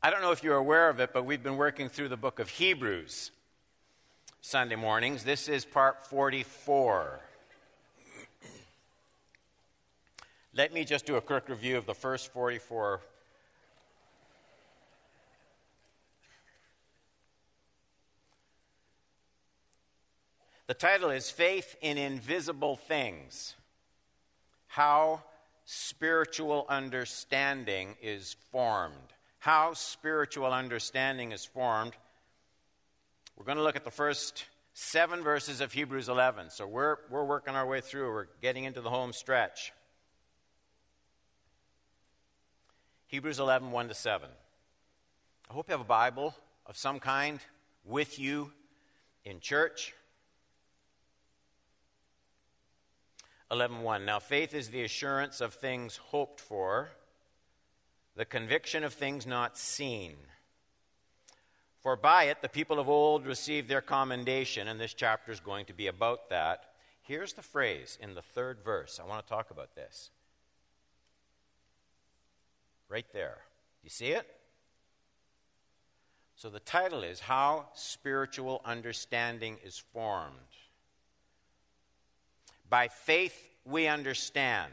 I don't know if you're aware of it, but we've been working through the book of Hebrews Sunday mornings. This is part 44. Let me just do a quick review of the first 44 The title is Faith in Invisible Things How Spiritual Understanding is Formed. How spiritual understanding is formed. We're going to look at the first seven verses of Hebrews 11. So we're, we're working our way through, we're getting into the home stretch. Hebrews 11, 1 to 7. I hope you have a Bible of some kind with you in church. 11:1 Now faith is the assurance of things hoped for, the conviction of things not seen. For by it the people of old received their commendation, and this chapter is going to be about that. Here's the phrase in the third verse. I want to talk about this. Right there. You see it? So the title is How Spiritual Understanding is Formed. By faith, we understand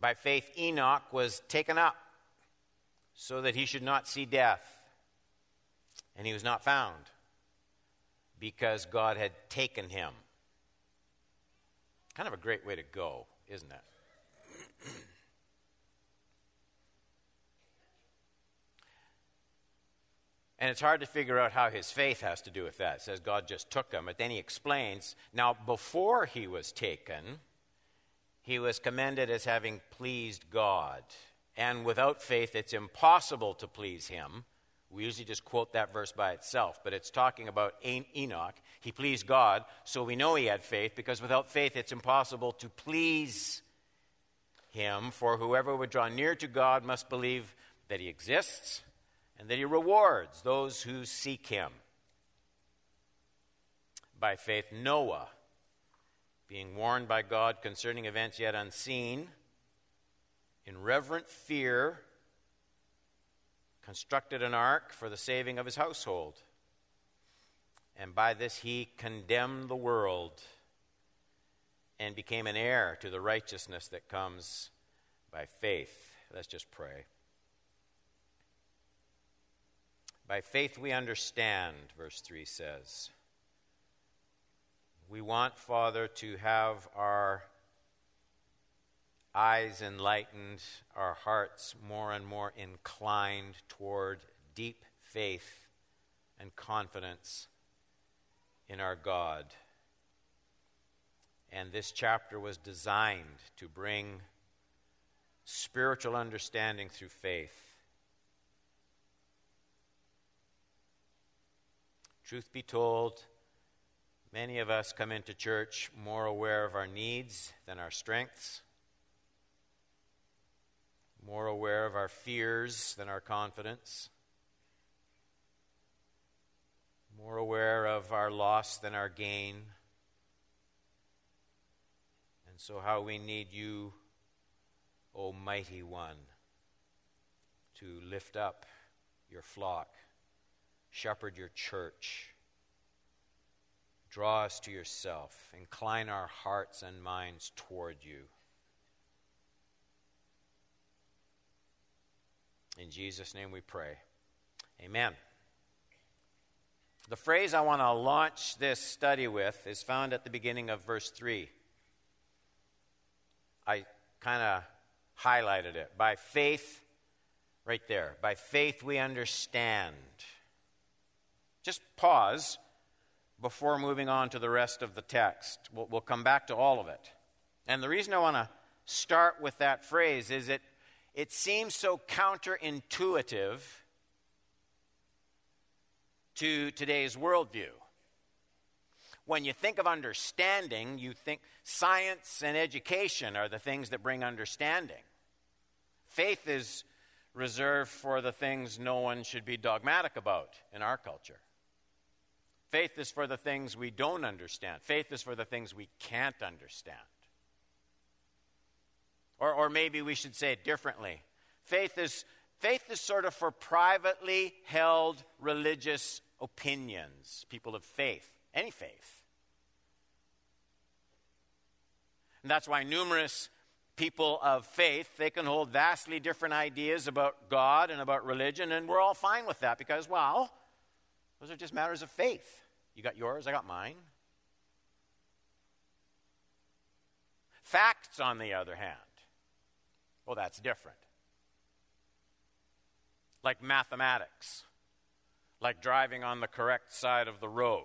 By faith, Enoch was taken up so that he should not see death. And he was not found because God had taken him. Kind of a great way to go, isn't it? And it's hard to figure out how his faith has to do with that. It says God just took him. But then he explains now, before he was taken, he was commended as having pleased God. And without faith, it's impossible to please him. We usually just quote that verse by itself, but it's talking about Enoch. He pleased God, so we know he had faith, because without faith, it's impossible to please him. For whoever would draw near to God must believe that he exists and that he rewards those who seek him. By faith, Noah, being warned by God concerning events yet unseen, in reverent fear, constructed an ark for the saving of his household. And by this he condemned the world and became an heir to the righteousness that comes by faith. Let's just pray. By faith we understand, verse 3 says. We want, Father, to have our eyes enlightened, our hearts more and more inclined toward deep faith and confidence in our God. And this chapter was designed to bring spiritual understanding through faith. Truth be told, many of us come into church more aware of our needs than our strengths, more aware of our fears than our confidence, more aware of our loss than our gain. And so, how we need you, O Mighty One, to lift up your flock Shepherd your church. Draw us to yourself. Incline our hearts and minds toward you. In Jesus' name we pray. Amen. The phrase I want to launch this study with is found at the beginning of verse 3. I kind of highlighted it. By faith, right there. By faith we understand. Just pause before moving on to the rest of the text. We'll, we'll come back to all of it. And the reason I want to start with that phrase is it, it seems so counterintuitive to today's worldview. When you think of understanding, you think science and education are the things that bring understanding. Faith is reserved for the things no one should be dogmatic about in our culture. Faith is for the things we don't understand. Faith is for the things we can't understand. Or, or maybe we should say it differently. Faith is, faith is sort of for privately held religious opinions, people of faith, any faith. And that's why numerous people of faith, they can hold vastly different ideas about God and about religion, and we're all fine with that because, well, those are just matters of faith. You got yours, I got mine. Facts, on the other hand, well, that's different. Like mathematics, like driving on the correct side of the road.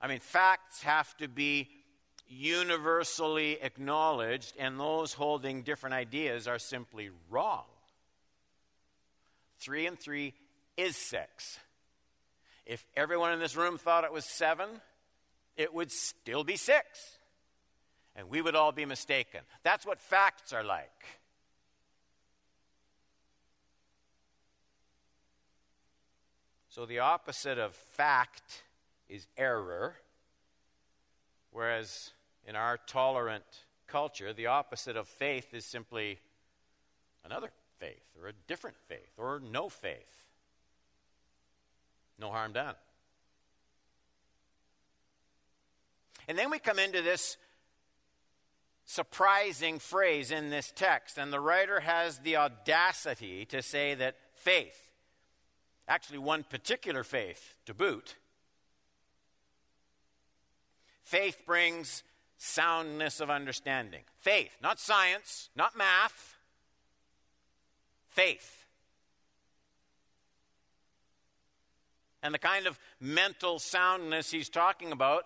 I mean, facts have to be universally acknowledged, and those holding different ideas are simply wrong. Three and three is six. If everyone in this room thought it was seven, it would still be six. And we would all be mistaken. That's what facts are like. So the opposite of fact is error, whereas in our tolerant culture, the opposite of faith is simply another faith, or a different faith, or no faith. No harm done. And then we come into this surprising phrase in this text, and the writer has the audacity to say that faith, actually, one particular faith to boot, faith brings soundness of understanding. Faith, not science, not math, faith. And the kind of mental soundness he's talking about,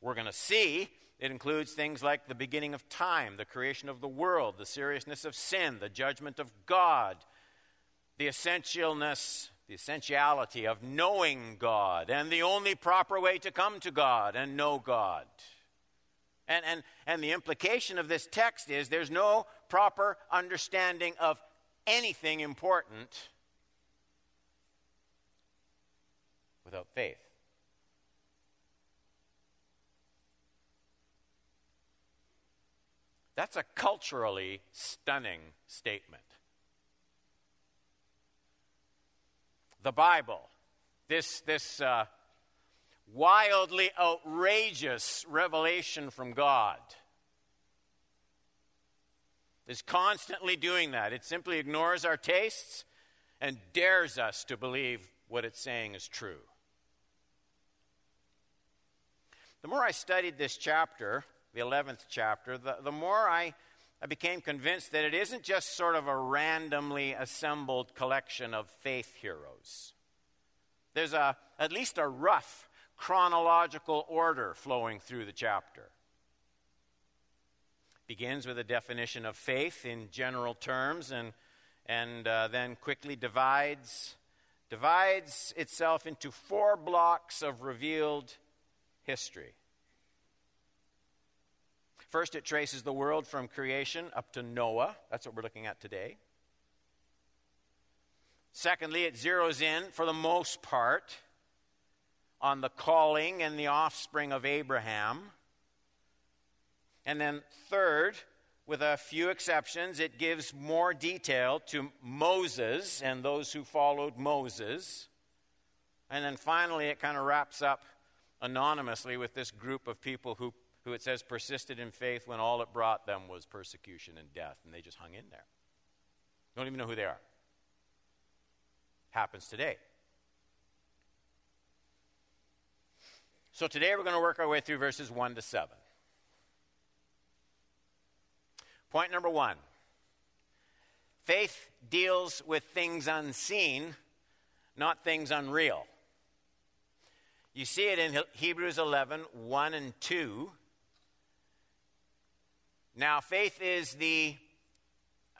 we're going to see. It includes things like the beginning of time, the creation of the world, the seriousness of sin, the judgment of God, the essentialness, the essentiality of knowing God, and the only proper way to come to God and know God. And, and, and the implication of this text is there's no proper understanding of anything important without faith. That's a culturally stunning statement. The Bible, this, this uh, wildly outrageous revelation from God, is constantly doing that. It simply ignores our tastes and dares us to believe what it's saying is true. The more I studied this chapter, the 11th chapter, the, the more I, I became convinced that it isn't just sort of a randomly assembled collection of faith heroes. There's a, at least a rough chronological order flowing through the chapter. Begins with a definition of faith in general terms and, and uh, then quickly divides, divides itself into four blocks of revealed history. First, it traces the world from creation up to Noah. That's what we're looking at today. Secondly, it zeroes in, for the most part, on the calling and the offspring of Abraham. And then, third, with a few exceptions, it gives more detail to Moses and those who followed Moses. And then finally, it kind of wraps up anonymously with this group of people who, who it says persisted in faith when all it brought them was persecution and death, and they just hung in there. Don't even know who they are. Happens today. So today we're going to work our way through verses 1 to 7. Point number one faith deals with things unseen, not things unreal. You see it in Hebrews 11 1 and 2. Now, faith is the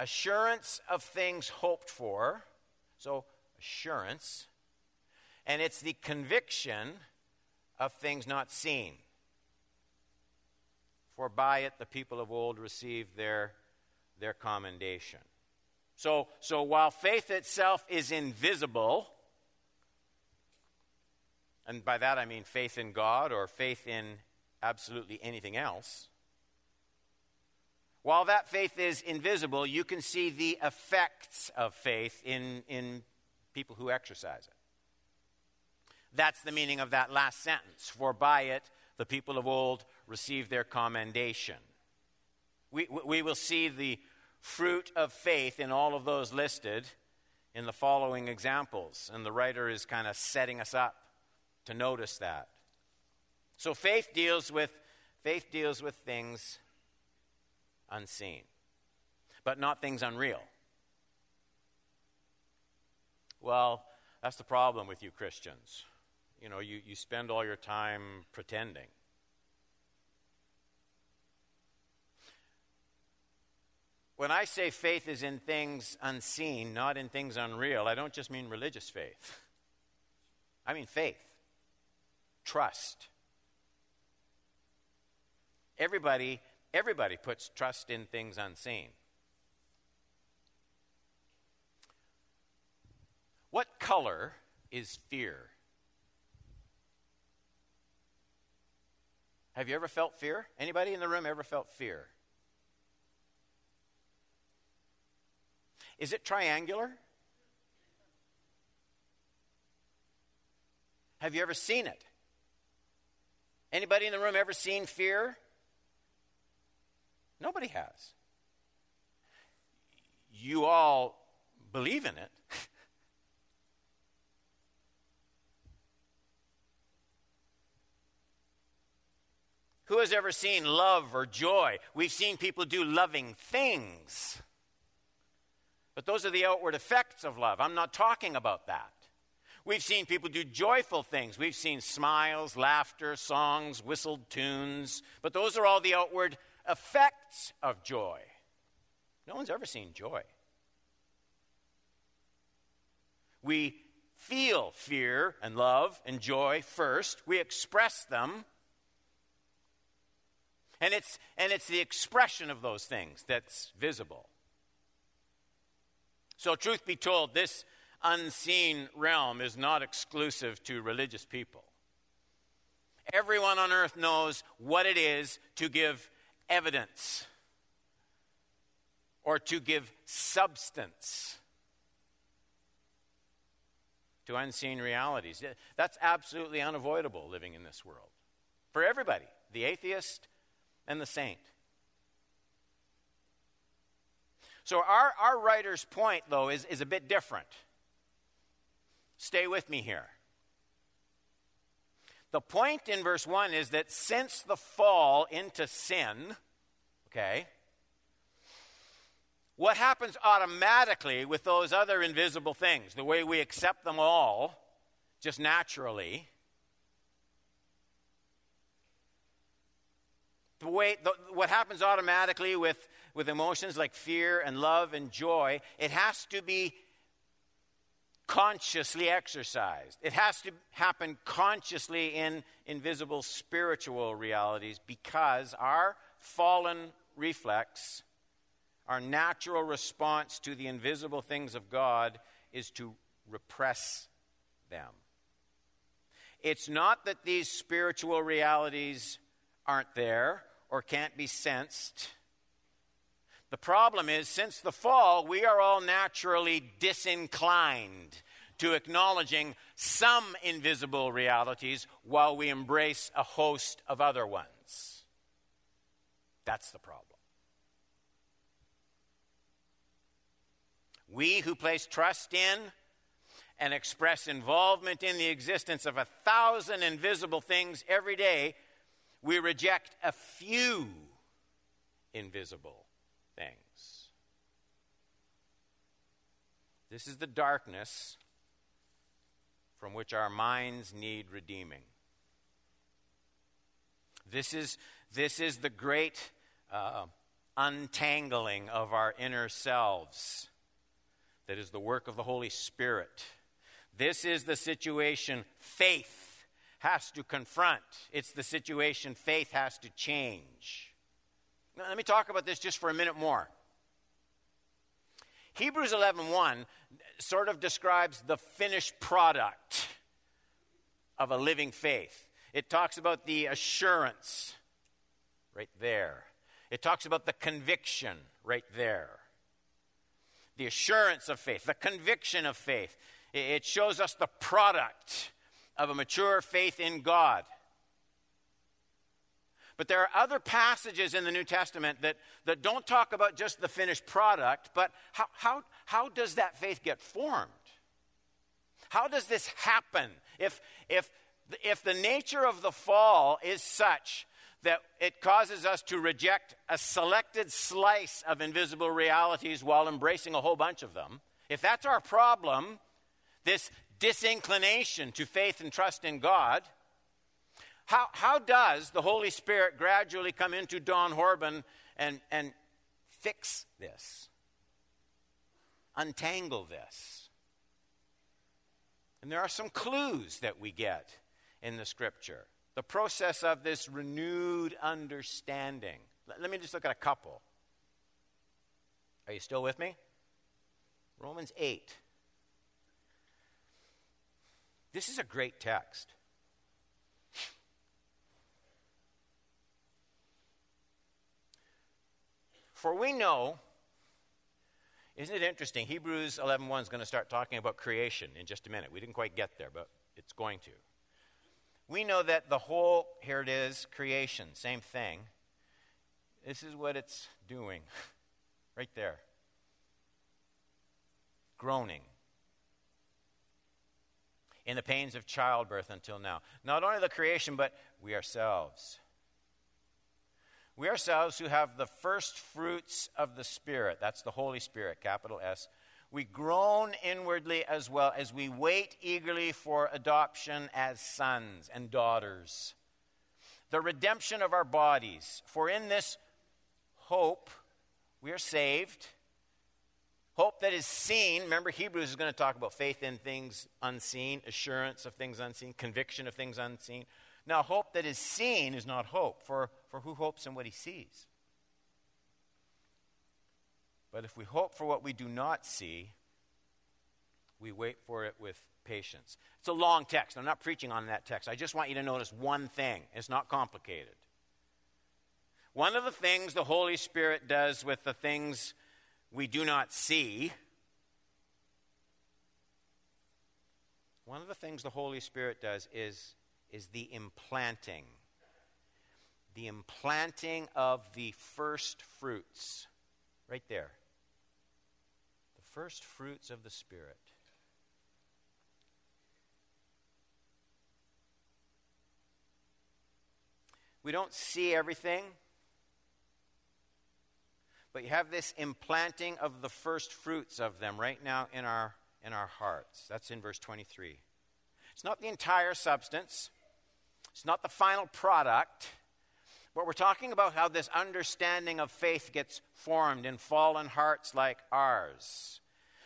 assurance of things hoped for. So, assurance. And it's the conviction of things not seen. For by it the people of old received their, their commendation. So, so while faith itself is invisible, and by that I mean faith in God or faith in absolutely anything else, while that faith is invisible, you can see the effects of faith in, in people who exercise it. That's the meaning of that last sentence. For by it the people of old received their commendation. We, we will see the fruit of faith in all of those listed in the following examples. And the writer is kind of setting us up to notice that. So faith deals with faith deals with things unseen, but not things unreal. Well, that's the problem with you Christians. You know, you, you spend all your time pretending. When I say faith is in things unseen, not in things unreal, I don't just mean religious faith. I mean faith, trust. Everybody Everybody puts trust in things unseen. What color is fear? Have you ever felt fear? Anybody in the room ever felt fear? Is it triangular? Have you ever seen it? Anybody in the room ever seen fear? Nobody has. You all believe in it. Who has ever seen love or joy? We've seen people do loving things. But those are the outward effects of love. I'm not talking about that. We've seen people do joyful things. We've seen smiles, laughter, songs, whistled tunes. But those are all the outward effects of joy. No one's ever seen joy. We feel fear and love and joy first, we express them. And it's, and it's the expression of those things that's visible. So, truth be told, this unseen realm is not exclusive to religious people. Everyone on earth knows what it is to give evidence or to give substance to unseen realities. That's absolutely unavoidable living in this world for everybody, the atheist and the saint. So, our, our writer's point, though, is, is a bit different. Stay with me here. The point in verse 1 is that since the fall into sin, okay, what happens automatically with those other invisible things, the way we accept them all, just naturally, the way the, what happens automatically with, with emotions like fear and love and joy, it has to be consciously exercised. It has to happen consciously in invisible spiritual realities because our fallen reflex, our natural response to the invisible things of God, is to repress them. It's not that these spiritual realities aren't there or can't be sensed. The problem is, since the fall, we are all naturally disinclined to acknowledging some invisible realities while we embrace a host of other ones. That's the problem. We who place trust in and express involvement in the existence of a thousand invisible things every day, we reject a few invisible things. This is the darkness from which our minds need redeeming. This is, this is the great uh, untangling of our inner selves that is the work of the Holy Spirit. This is the situation faith has to confront. It's the situation faith has to change. Now, let me talk about this just for a minute more. Hebrews 11:1 sort of describes the finished product of a living faith. It talks about the assurance right there. It talks about the conviction right there. The assurance of faith, the conviction of faith. It shows us the product of a mature faith in God. But there are other passages in the New Testament that, that don't talk about just the finished product, but how, how, how does that faith get formed? How does this happen? If, if, if the nature of the fall is such that it causes us to reject a selected slice of invisible realities while embracing a whole bunch of them, if that's our problem, this disinclination to faith and trust in God, how, how does the Holy Spirit gradually come into Don Horban and, and fix this? Untangle this? And there are some clues that we get in the scripture. The process of this renewed understanding. Let me just look at a couple. Are you still with me? Romans 8. This is a great text. For we know, isn't it interesting? Hebrews 11.1 is going to start talking about creation in just a minute. We didn't quite get there, but it's going to. We know that the whole, here it is, creation, same thing. This is what it's doing, right there. Groaning in the pains of childbirth until now. Not only the creation, but we ourselves. We ourselves who have the first fruits of the Spirit, that's the Holy Spirit, capital S, we groan inwardly as well as we wait eagerly for adoption as sons and daughters. The redemption of our bodies. For in this hope we are saved. Hope that is seen. Remember, Hebrews is going to talk about faith in things unseen, assurance of things unseen, conviction of things unseen. Now, hope that is seen is not hope, for, for who hopes in what he sees? But if we hope for what we do not see, we wait for it with patience. It's a long text. I'm not preaching on that text. I just want you to notice one thing. It's not complicated. One of the things the Holy Spirit does with the things we do not see. One of the things the Holy Spirit does is, is the implanting. The implanting of the first fruits. Right there. The first fruits of the Spirit. We don't see everything but you have this implanting of the first fruits of them right now in our, in our hearts. That's in verse 23. It's not the entire substance, it's not the final product. But we're talking about how this understanding of faith gets formed in fallen hearts like ours.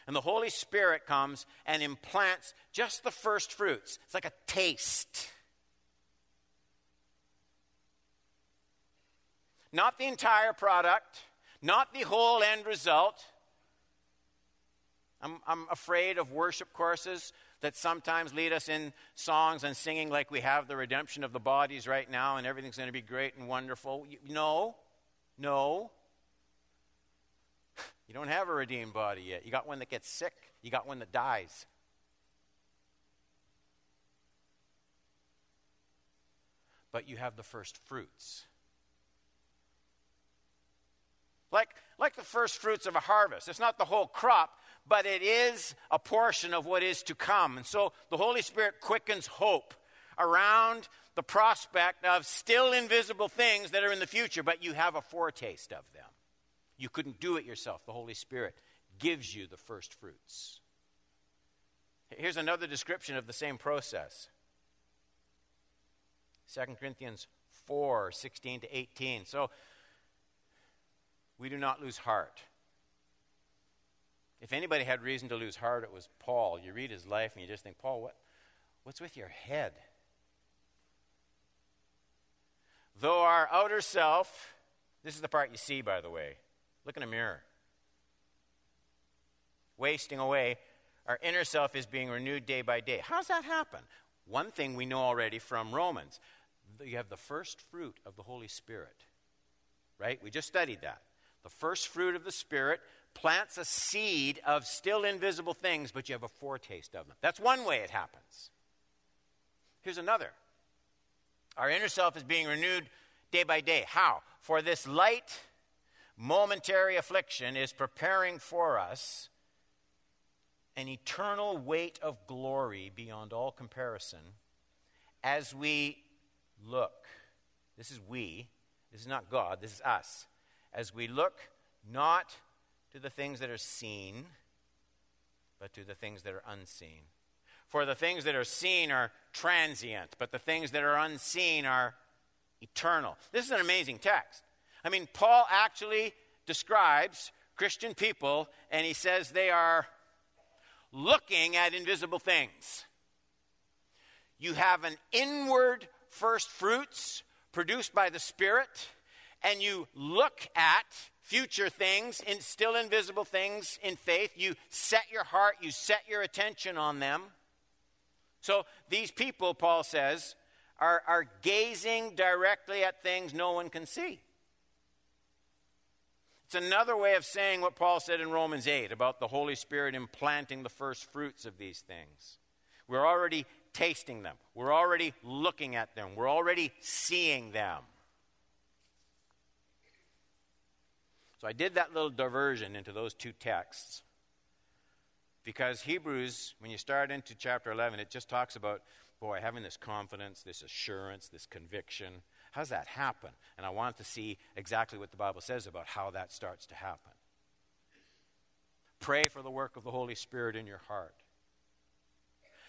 And the Holy Spirit comes and implants just the first fruits. It's like a taste. Not the entire product not the whole end result. I'm, I'm afraid of worship courses that sometimes lead us in songs and singing like we have the redemption of the bodies right now and everything's going to be great and wonderful. No, no. You don't have a redeemed body yet. You got one that gets sick, you got one that dies. But you have the first fruits. Like, like the first fruits of a harvest. It's not the whole crop, but it is a portion of what is to come. And so the Holy Spirit quickens hope around the prospect of still invisible things that are in the future, but you have a foretaste of them. You couldn't do it yourself. The Holy Spirit gives you the first fruits. Here's another description of the same process 2 Corinthians 4 16 to 18. So we do not lose heart. If anybody had reason to lose heart, it was Paul. You read his life and you just think, Paul, what, what's with your head? Though our outer self, this is the part you see, by the way. Look in a mirror. Wasting away, our inner self is being renewed day by day. How does that happen? One thing we know already from Romans you have the first fruit of the Holy Spirit, right? We just studied that. The first fruit of the Spirit plants a seed of still invisible things, but you have a foretaste of them. That's one way it happens. Here's another our inner self is being renewed day by day. How? For this light, momentary affliction is preparing for us an eternal weight of glory beyond all comparison as we look. This is we, this is not God, this is us. As we look not to the things that are seen, but to the things that are unseen. For the things that are seen are transient, but the things that are unseen are eternal. This is an amazing text. I mean, Paul actually describes Christian people, and he says they are looking at invisible things. You have an inward first fruits produced by the Spirit, and you look at future things, in still invisible things in faith. You set your heart, you set your attention on them. So these people, Paul says, are, are gazing directly at things no one can see. It's another way of saying what Paul said in Romans 8 about the Holy Spirit implanting the first fruits of these things. We're already tasting them, we're already looking at them, we're already seeing them. So I did that little diversion into those two texts because Hebrews, when you start into chapter 11, it just talks about, boy, having this confidence, this assurance, this conviction. How does that happen? And I want to see exactly what the Bible says about how that starts to happen. Pray for the work of the Holy Spirit in your heart.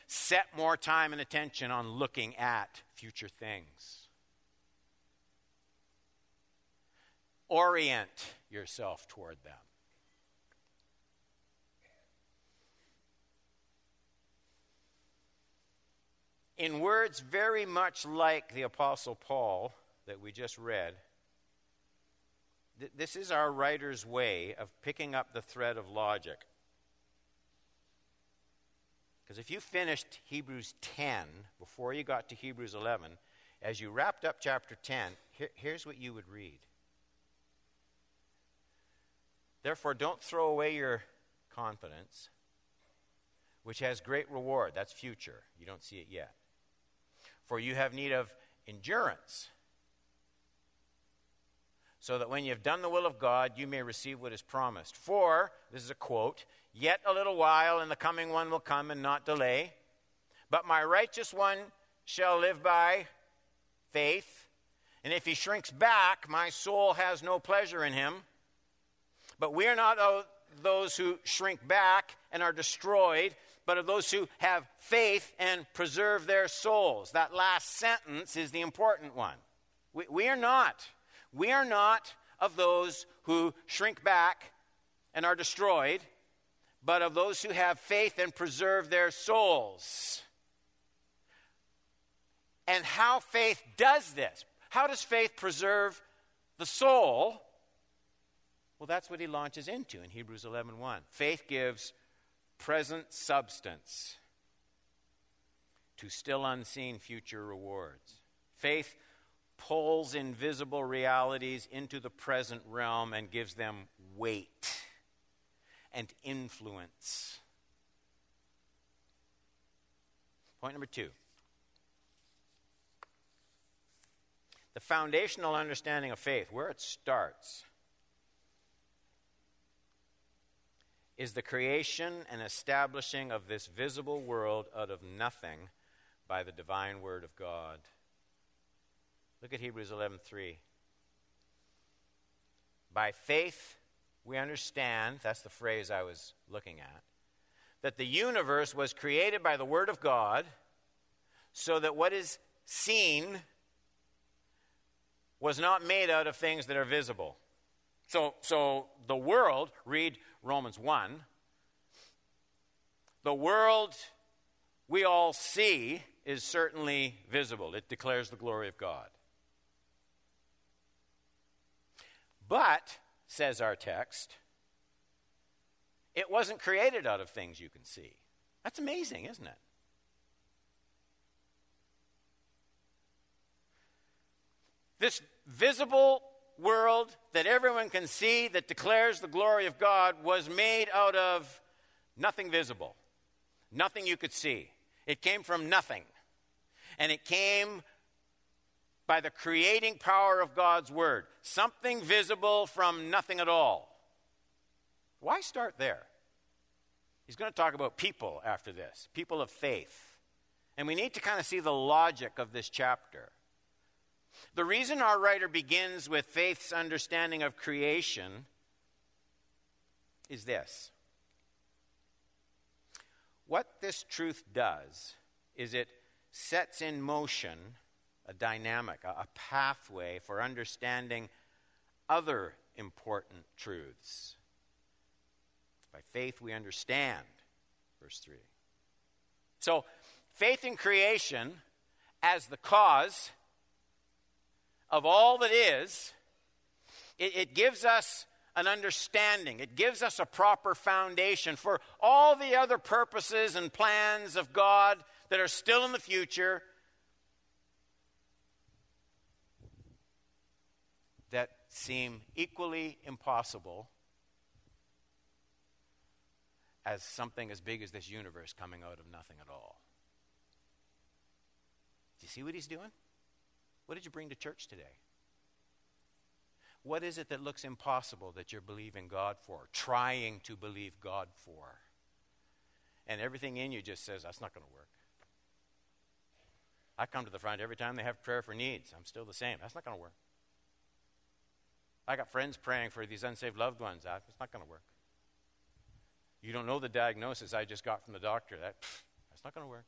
Set more time and attention on looking at future things. Orient yourself toward them. In words very much like the Apostle Paul that we just read, th- this is our writer's way of picking up the thread of logic. Because if you finished Hebrews 10 before you got to Hebrews 11, as you wrapped up chapter 10, here, here's what you would read Therefore, don't throw away your confidence, which has great reward. That's future. You don't see it yet. For you have need of endurance, so that when you have done the will of God, you may receive what is promised. For, this is a quote, yet a little while, and the coming one will come and not delay. But my righteous one shall live by faith. And if he shrinks back, my soul has no pleasure in him. But we are not of those who shrink back and are destroyed, but of those who have faith and preserve their souls. That last sentence is the important one. We, we are not. We are not of those who shrink back and are destroyed, but of those who have faith and preserve their souls. And how faith does this. How does faith preserve the soul? Well, that's what he launches into in Hebrews 11:1. 1. Faith gives present substance to still unseen future rewards. Faith pulls invisible realities into the present realm and gives them weight and influence. Point number two. The foundational understanding of faith, where it starts is the creation and establishing of this visible world out of nothing by the divine word of God. Look at Hebrews 11:3. By faith we understand, that's the phrase I was looking at, that the universe was created by the word of God, so that what is seen was not made out of things that are visible. So, so the world, read Romans 1, the world we all see is certainly visible. It declares the glory of God. But, says our text, it wasn't created out of things you can see. That's amazing, isn't it? This visible world that everyone can see that declares the glory of God was made out of nothing visible, nothing you could see. It came from nothing. And it came by the creating power of God's Word. Something visible from nothing at all. Why start there? He's going to talk about people after this, people of faith. And we need to kind of see the logic of this chapter. The reason our writer begins with faith's understanding of creation is this. What this truth does is it sets in motion a dynamic, a, pathway for understanding other important truths. By faith, we understand. Verse 3. So, faith in creation as the cause of all that is, it, it gives us an understanding. It gives us a proper foundation for all the other purposes and plans of God that are still in the future that seem equally impossible as something as big as this universe coming out of nothing at all. Do you see what he's doing? What did you bring to church today? What is it that looks impossible that you're believing God for, trying to believe God for? And everything in you just says, that's not going to work. I come to the front every time they have prayer for needs. I'm still the same. That's not going to work. I got friends praying for these unsaved loved ones. That's not going to work. You don't know the diagnosis I just got from the doctor. That, that's not going to work.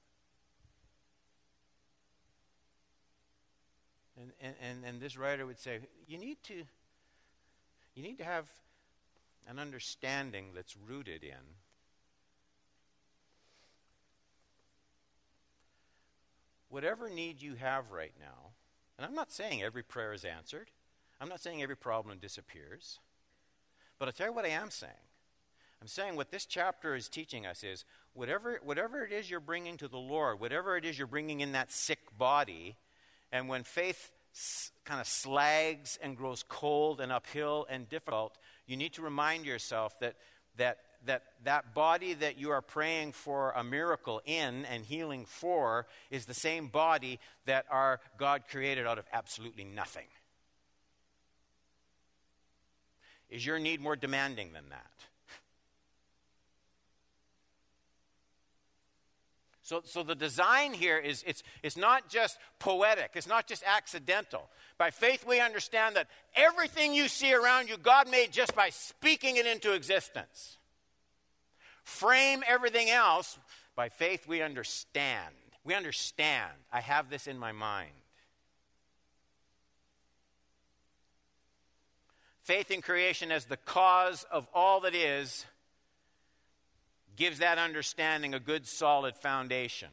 And, and, and this writer would say, you need to you need to have an understanding that's rooted in whatever need you have right now. And I'm not saying every prayer is answered. I'm not saying every problem disappears. But I'll tell you what I am saying. I'm saying what this chapter is teaching us is whatever, whatever it is you're bringing to the Lord, whatever it is you're bringing in that sick body, and when faith kind of slags and grows cold and uphill and difficult, you need to remind yourself that, that, that that body that you are praying for a miracle in and healing for is the same body that our God created out of absolutely nothing. Is your need more demanding than that? So, so the design here is it's, it's not just poetic, it's not just accidental. By faith, we understand that everything you see around you, God made just by speaking it into existence. Frame everything else. By faith, we understand. We understand. I have this in my mind. Faith in creation as the cause of all that is gives that understanding a good solid foundation.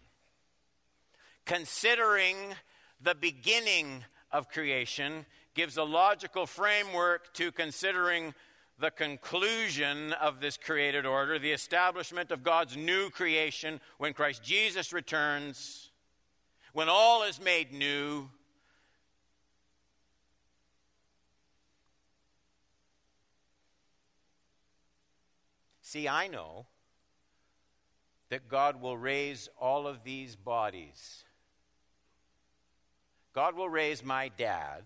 Considering the beginning of creation gives a logical framework to considering the conclusion of this created order, the establishment of God's new creation when Christ Jesus returns, when all is made new. See, I know that God will raise all of these bodies. God will raise my dad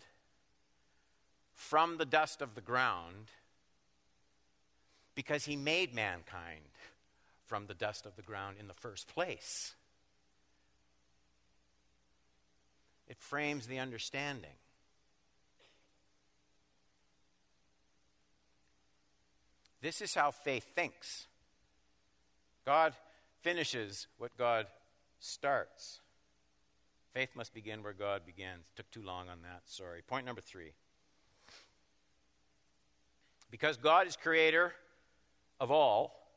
from the dust of the ground because he made mankind from the dust of the ground in the first place. It frames the understanding. This is how faith thinks. God finishes what God starts. Faith must begin where God begins. Took too long on that. Sorry. Point number three. Because God is creator of all,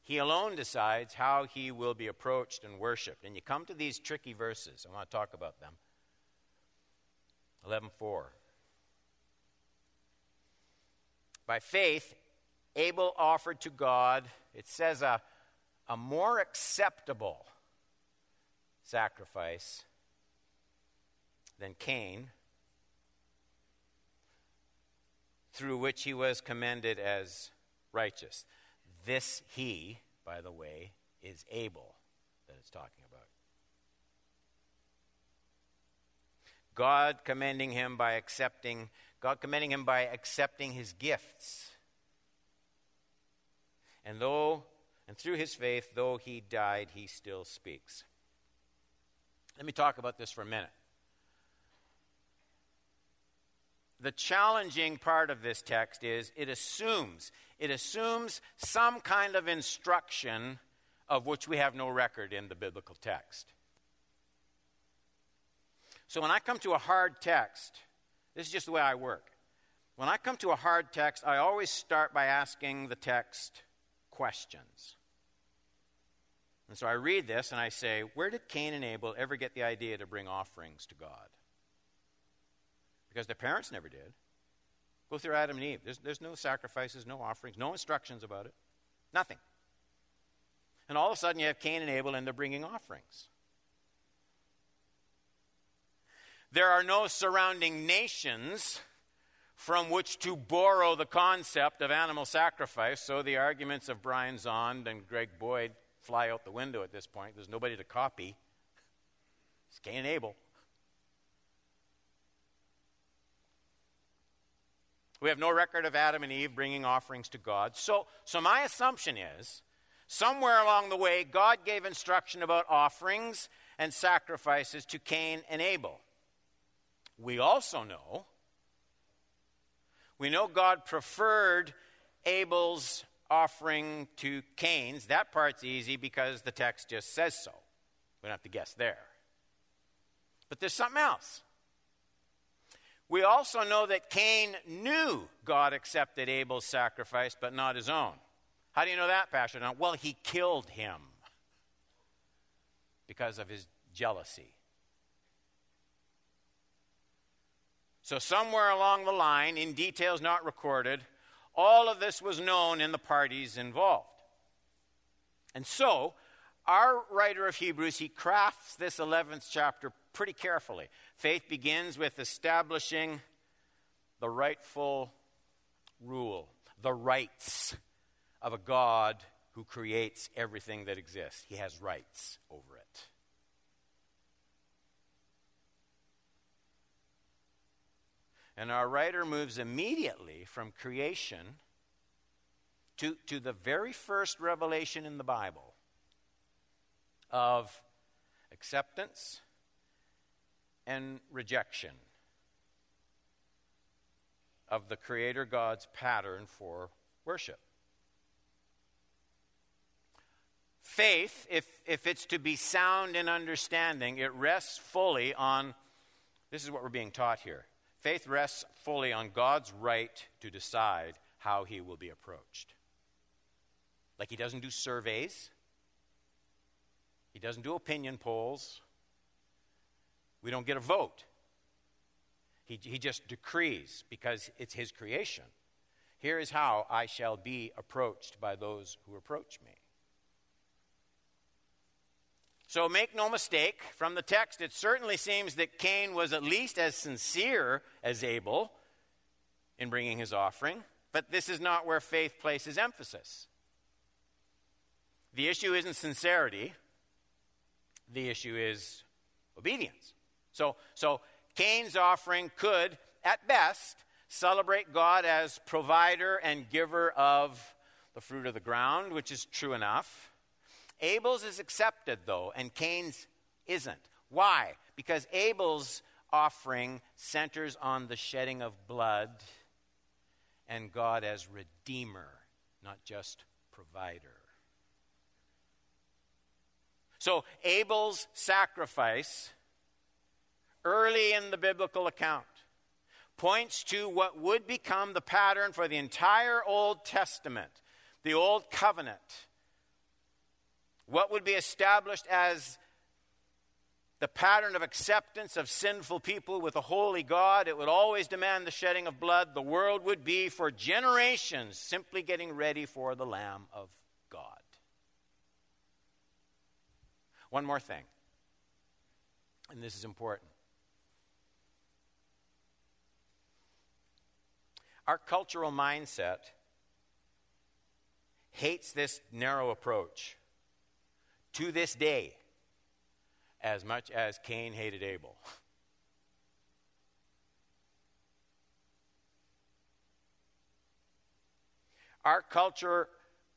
he alone decides how he will be approached and worshiped. And you come to these tricky verses. I want to talk about them. 11:4. By faith, Abel offered to God, it says, a, a more acceptable sacrifice than Cain, through which he was commended as righteous. This he, by the way, is Abel that it's talking about. God commending him by accepting God commending him by accepting his gifts. And though and through his faith though he died he still speaks. Let me talk about this for a minute. The challenging part of this text is it assumes it assumes some kind of instruction of which we have no record in the biblical text. So when I come to a hard text, this is just the way I work. When I come to a hard text, I always start by asking the text questions. And so I read this and I say, Where did Cain and Abel ever get the idea to bring offerings to God? Because their parents never did. Go through Adam and Eve. There's, there's no sacrifices, no offerings, no instructions about it. Nothing. And all of a sudden you have Cain and Abel and they're bringing offerings. There are no surrounding nations from which to borrow the concept of animal sacrifice, so the arguments of Brian Zahnd and Greg Boyd fly out the window at this point. There's nobody to copy. It's Cain and Abel. We have no record of Adam and Eve bringing offerings to God. So, so my assumption is somewhere along the way, God gave instruction about offerings and sacrifices to Cain and Abel. We also know, we know God preferred Abel's offering to Cain's. That part's easy because the text just says so. We don't have to guess there. But there's something else. We also know that Cain knew God accepted Abel's sacrifice, but not his own. How do you know that, Pastor? Well, he killed him because of his jealousy. So, somewhere along the line, in details not recorded, all of this was known in the parties involved. And so, our writer of Hebrews, he crafts this 11th chapter pretty carefully. Faith begins with establishing the rightful rule, the rights of a God who creates everything that exists. He has rights over it. And our writer moves immediately from creation to, to the very first revelation in the Bible of acceptance and rejection of the Creator God's pattern for worship. Faith, if, if it's to be sound in understanding, it rests fully on this is what we're being taught here. Faith rests fully on God's right to decide how he will be approached. Like he doesn't do surveys, he doesn't do opinion polls, we don't get a vote. He, he just decrees because it's his creation. Here is how I shall be approached by those who approach me. So make no mistake, from the text, it certainly seems that Cain was at least as sincere as Abel in bringing his offering, but this is not where faith places emphasis. The issue isn't sincerity, the issue is obedience. So, so Cain's offering could, at best, celebrate God as provider and giver of the fruit of the ground, which is true enough. Abel's is accepted, though, and Cain's isn't. Why? Because Abel's offering centers on the shedding of blood and God as redeemer, not just provider. So, Abel's sacrifice early in the biblical account points to what would become the pattern for the entire Old Testament, the Old Covenant. What would be established as the pattern of acceptance of sinful people with a holy God. It would always demand the shedding of blood. The world would be, for generations, simply getting ready for the Lamb of God. One more thing, and this is important. Our cultural mindset hates this narrow approach to this day as much as Cain hated Abel. Our culture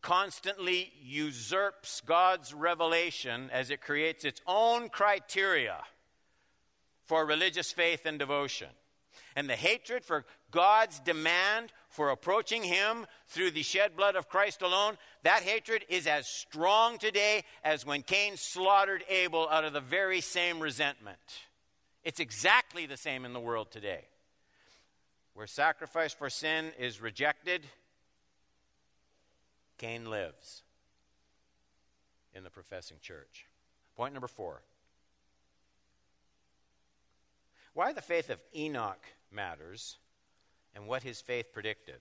constantly usurps God's revelation as it creates its own criteria for religious faith and devotion. And the hatred for God's demand for approaching Him through the shed blood of Christ alone, that hatred is as strong today as when Cain slaughtered Abel out of the very same resentment. It's exactly the same in the world today. Where sacrifice for sin is rejected, Cain lives in the professing church. Point number four. Why the faith of Enoch matters and what his faith predicted.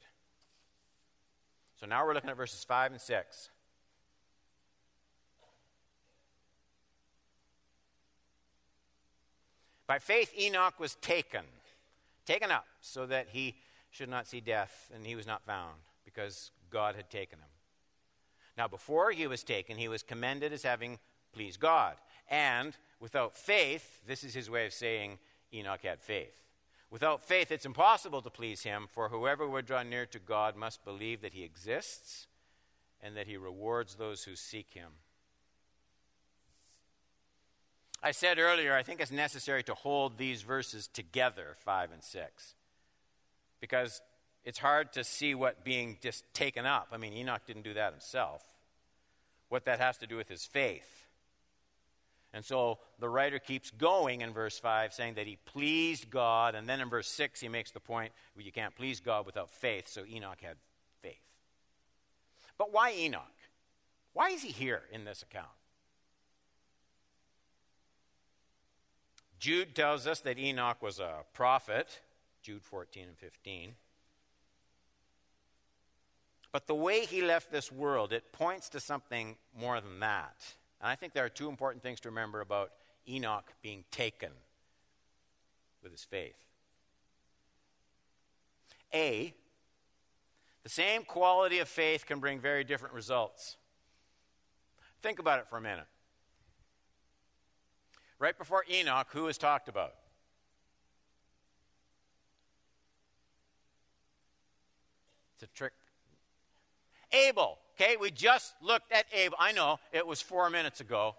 So now we're looking at verses 5 and 6. By faith, Enoch was taken, taken up, so that he should not see death, and he was not found, because God had taken him. Now, before he was taken, he was commended as having pleased God. And without faith, this is his way of saying Enoch had faith. Without faith, it's impossible to please him, for whoever would draw near to God must believe that he exists and that he rewards those who seek him. I said earlier, I think it's necessary to hold these verses together, 5 and 6, because it's hard to see what being just taken up. I mean, Enoch didn't do that himself. What that has to do with his faith. And so the writer keeps going in verse 5, saying that he pleased God. And then in verse 6, he makes the point well, you can't please God without faith. So Enoch had faith. But why Enoch? Why is he here in this account? Jude tells us that Enoch was a prophet, Jude 14 and 15. But the way he left this world, it points to something more than that. And I think there are two important things to remember about Enoch being taken with his faith. A, the same quality of faith can bring very different results. Think about it for a minute. Right before Enoch, who was talked about? It's a trick. Abel. Okay, we just looked at Abel. I know it was four minutes ago.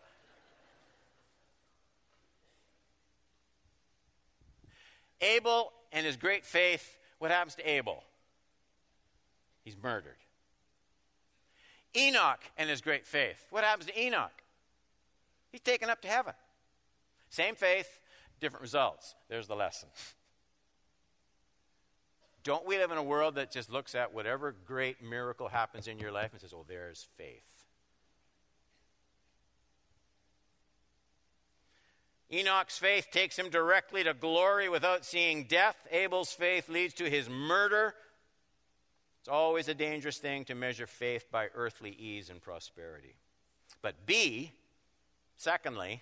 Abel and his great faith, what happens to Abel? He's murdered. Enoch and his great faith, what happens to Enoch? He's taken up to heaven. Same faith, different results. There's the lesson. Don't we live in a world that just looks at whatever great miracle happens in your life and says, oh, there's faith? Enoch's faith takes him directly to glory without seeing death. Abel's faith leads to his murder. It's always a dangerous thing to measure faith by earthly ease and prosperity. But B, secondly,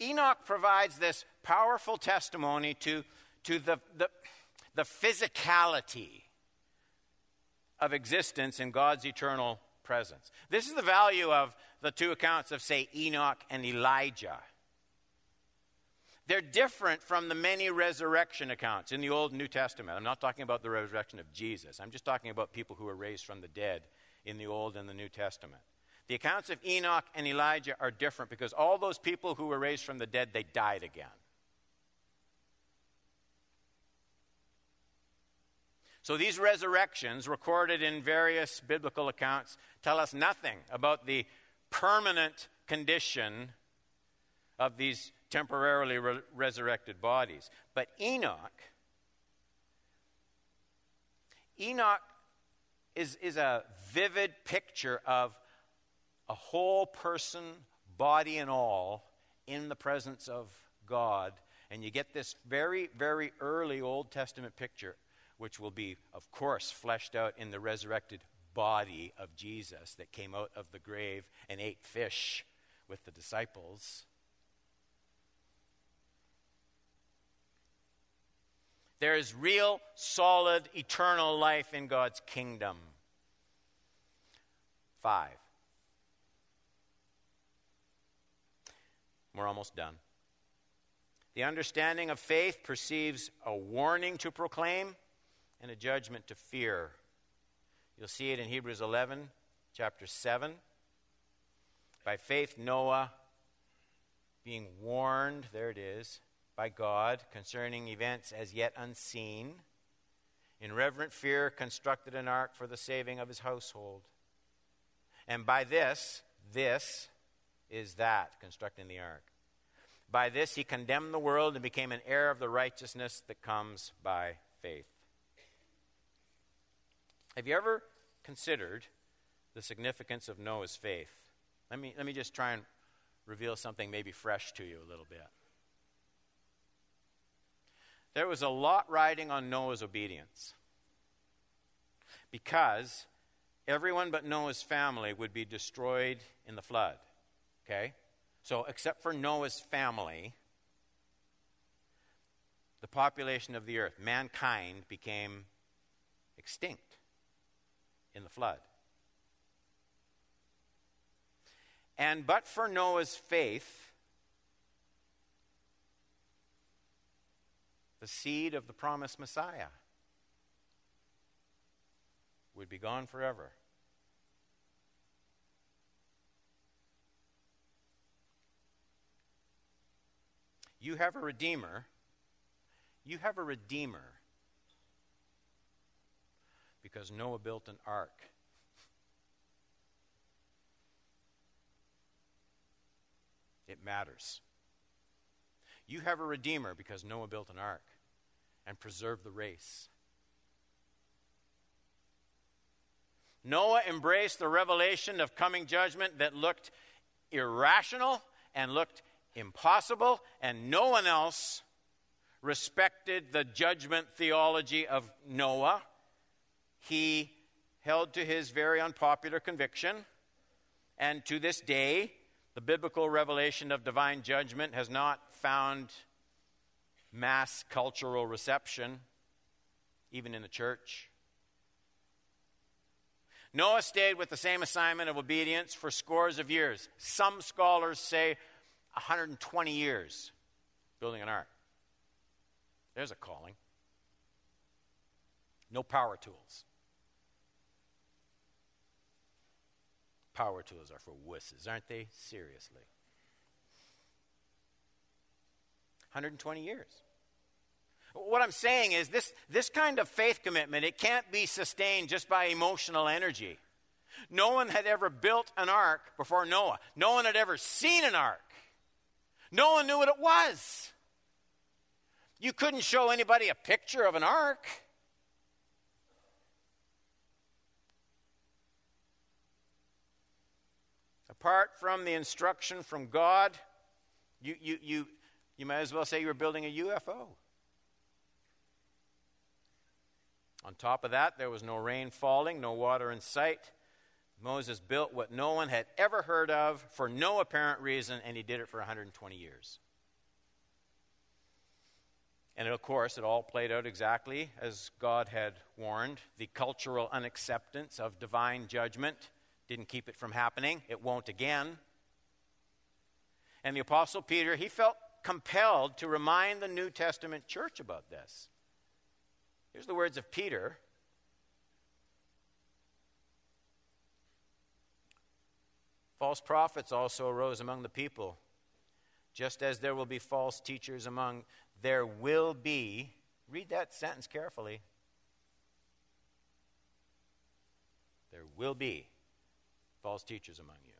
Enoch provides this powerful testimony to, to the, the, the physicality of existence in God's eternal presence. This is the value of the two accounts of, say, Enoch and Elijah. They're different from the many resurrection accounts in the Old and New Testament. I'm not talking about the resurrection of Jesus. I'm just talking about people who were raised from the dead in the Old and the New Testament. The accounts of Enoch and Elijah are different because all those people who were raised from the dead, they died again. So these resurrections, recorded in various biblical accounts, tell us nothing about the permanent condition of these temporarily re- resurrected bodies. But Enoch Enoch is, is a vivid picture of a whole person, body and all, in the presence of God. And you get this very, very early Old Testament picture, which will be, of course, fleshed out in the resurrected body of Jesus that came out of the grave and ate fish with the disciples. There is real, solid, eternal life in God's kingdom. Five. We're almost done. The understanding of faith perceives a warning to proclaim and a judgment to fear. You'll see it in Hebrews 11, chapter 7. By faith, Noah, being warned, there it is, by God concerning events as yet unseen, in reverent fear constructed an ark for the saving of his household. And by this, this is that, constructing the ark. By this he condemned the world and became an heir of the righteousness that comes by faith. Have you ever considered the significance of Noah's faith? Let me, let me just try and reveal something maybe fresh to you a little bit. There was a lot riding on Noah's obedience because everyone but Noah's family would be destroyed in the flood. Okay? So, except for Noah's family, the population of the earth, mankind, became extinct in the flood. And but for Noah's faith, the seed of the promised Messiah would be gone forever. You have a redeemer. You have a redeemer because Noah built an ark. It matters. You have a redeemer because Noah built an ark and preserved the race. Noah embraced the revelation of coming judgment that looked irrational and looked impossible, and no one else respected the judgment theology of Noah. He held to his very unpopular conviction, and to this day, the biblical revelation of divine judgment has not found mass cultural reception, even in the church. Noah stayed with the same assignment of obedience for scores of years. Some scholars say 120 years building an ark. There's a calling. No power tools. Power tools are for wusses, aren't they? Seriously. 120 years. What I'm saying is this, this kind of faith commitment, it can't be sustained just by emotional energy. No one had ever built an ark before Noah. No one had ever seen an ark. No one knew what it was. You couldn't show anybody a picture of an ark. Apart from the instruction from God, you, you, you, you might as well say you were building a UFO. On top of that, there was no rain falling, no water in sight. Moses built what no one had ever heard of for no apparent reason, and he did it for 120 years. And of course, it all played out exactly as God had warned. The cultural unacceptance of divine judgment didn't keep it from happening. It won't again. And the Apostle Peter, he felt compelled to remind the New Testament church about this. Here's the words of Peter False prophets also arose among the people, just as there will be false teachers among there will be read that sentence carefully. There will be false teachers among you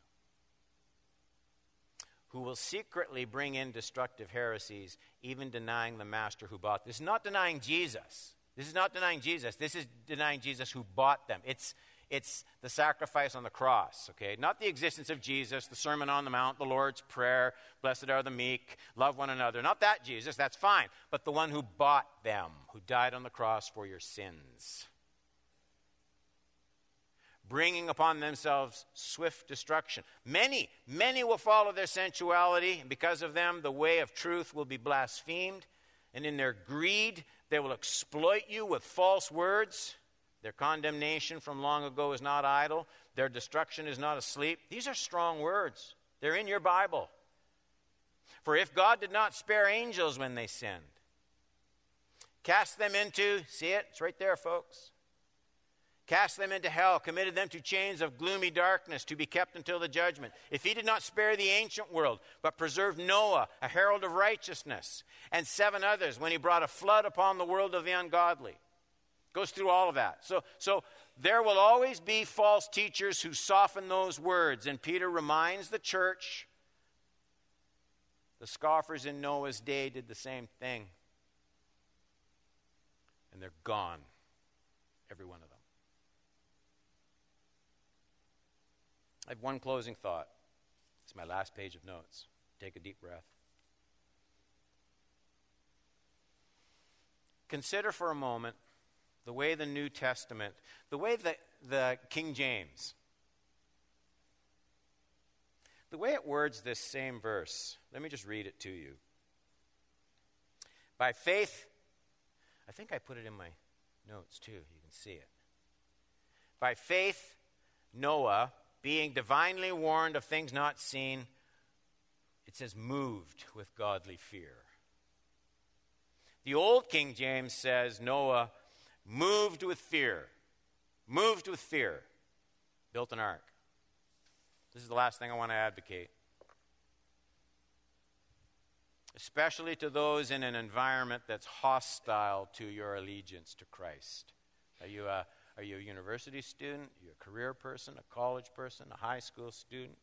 who will secretly bring in destructive heresies, even denying the master who bought this. Not denying Jesus, This is not denying Jesus. This is denying Jesus who bought them. It's, it's the sacrifice on the cross, okay? Not the existence of Jesus, the Sermon on the Mount, the Lord's Prayer, blessed are the meek, love one another. Not that Jesus, that's fine. But the one who bought them, who died on the cross for your sins. Bringing upon themselves swift destruction. Many, many will follow their sensuality, and because of them, the way of truth will be blasphemed. And in their greed, they will exploit you with false words. Their condemnation from long ago is not idle. Their destruction is not asleep. These are strong words. They're in your Bible. For if God did not spare angels when they sinned, cast them into, see it? It's right there, folks. Cast them into hell, committed them to chains of gloomy darkness to be kept until the judgment. If he did not spare the ancient world, but preserved Noah, a herald of righteousness, and seven others when he brought a flood upon the world of the ungodly. Goes through all of that. So, so there will always be false teachers who soften those words. And Peter reminds the church the scoffers in Noah's day did the same thing. And they're gone, every one of them. I have one closing thought. It's my last page of notes. Take a deep breath. Consider for a moment the way the New Testament, the way that the King James, the way it words this same verse. Let me just read it to you. By faith, I think I put it in my notes too. You can see it. By faith, Noah being divinely warned of things not seen, it says, moved with godly fear. The old King James says, Noah moved with fear, moved with fear, built an ark. This is the last thing I want to advocate. Especially to those in an environment that's hostile to your allegiance to Christ. Are you a are you a university student? Are you a career person, a college person, a high school student?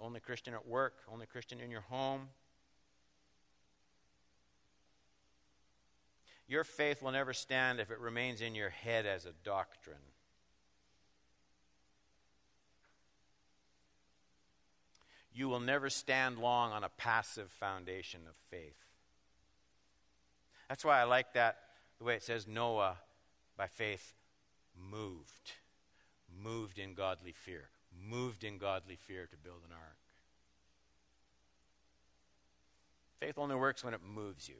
Only Christian at work, only Christian in your home? Your faith will never stand if it remains in your head as a doctrine. You will never stand long on a passive foundation of faith. That's why I like that, the way it says Noah, by faith, moved. Moved in godly fear. Moved in godly fear to build an ark. Faith only works when it moves you.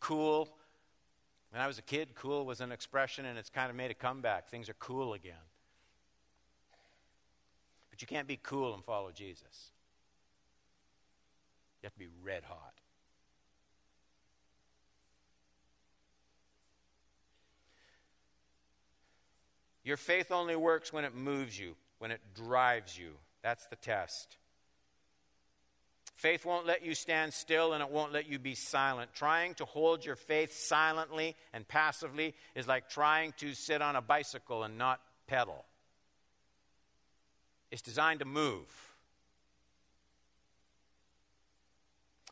Cool. When I was a kid, cool was an expression and it's kind of made a comeback. Things are cool again. But you can't be cool and follow Jesus. You have to be red hot. Your faith only works when it moves you, when it drives you. That's the test. Faith won't let you stand still and it won't let you be silent. Trying to hold your faith silently and passively is like trying to sit on a bicycle and not pedal. It's designed to move.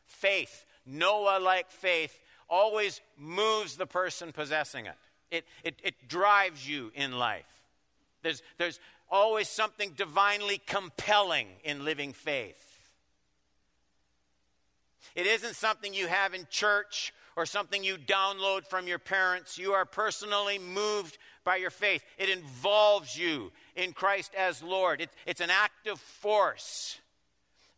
Faith, Noah like faith, always moves the person possessing it. It, it, it drives you in life. There's, there's always something divinely compelling in living faith. It isn't something you have in church or something you download from your parents. You are personally moved by your faith. It involves you in Christ as Lord. It, it's an active force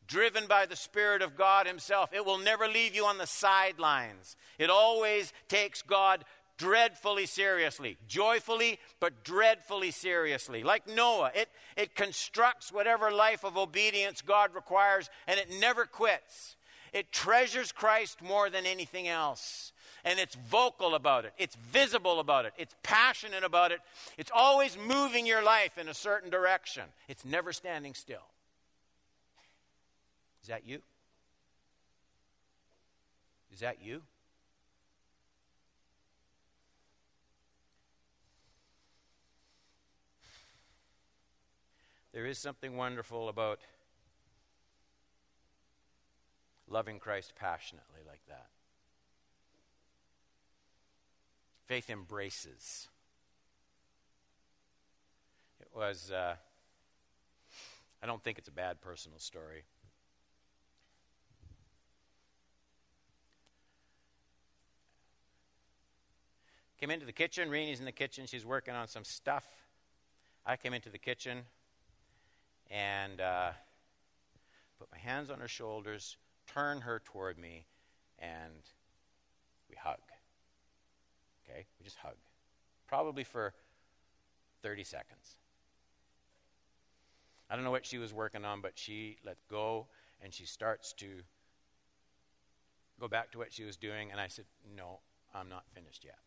driven by the Spirit of God Himself. It will never leave you on the sidelines. It always takes God dreadfully seriously. Joyfully, but dreadfully seriously. Like Noah, it, it constructs whatever life of obedience God requires, and it never quits. It treasures Christ more than anything else. And it's vocal about it, it's visible about it, it's passionate about it. It's always moving your life in a certain direction, it's never standing still. Is that you? Is that you? There is something wonderful about loving Christ passionately like that. Faith embraces. It was, uh, I don't think it's a bad personal story. Came into the kitchen. Reenie's in the kitchen. She's working on some stuff. I came into the kitchen and uh, put my hands on her shoulders, turn her toward me, and we hug. Okay? We just hug. Probably for 30 seconds. I don't know what she was working on, but she let go and she starts to go back to what she was doing. And I said, No, I'm not finished yet.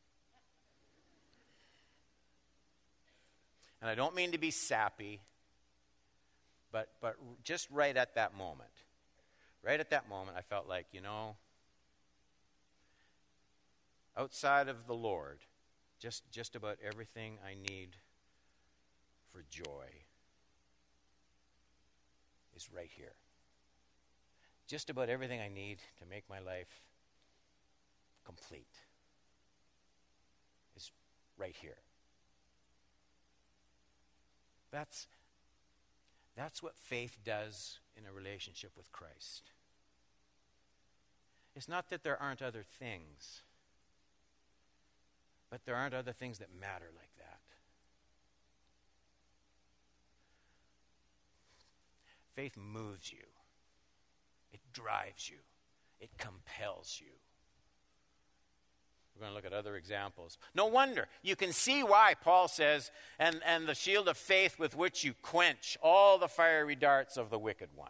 And I don't mean to be sappy, but, but just right at that moment, right at that moment, I felt like, you know, outside of the Lord, just, just about everything I need for joy is right here. Just about everything I need to make my life complete is right here. That's, that's what faith does in a relationship with Christ. It's not that there aren't other things, but there aren't other things that matter like that. Faith moves you, it drives you, it compels you. We're going to look at other examples. No wonder. You can see why Paul says, and, and the shield of faith with which you quench all the fiery darts of the wicked one.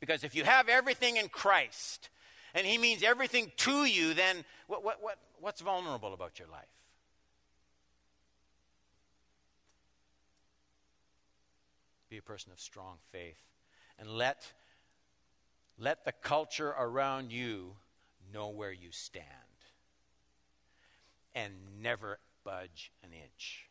Because if you have everything in Christ, and he means everything to you, then what, what, what, what's vulnerable about your life? Be a person of strong faith. And let, let the culture around you know where you stand and never budge an inch.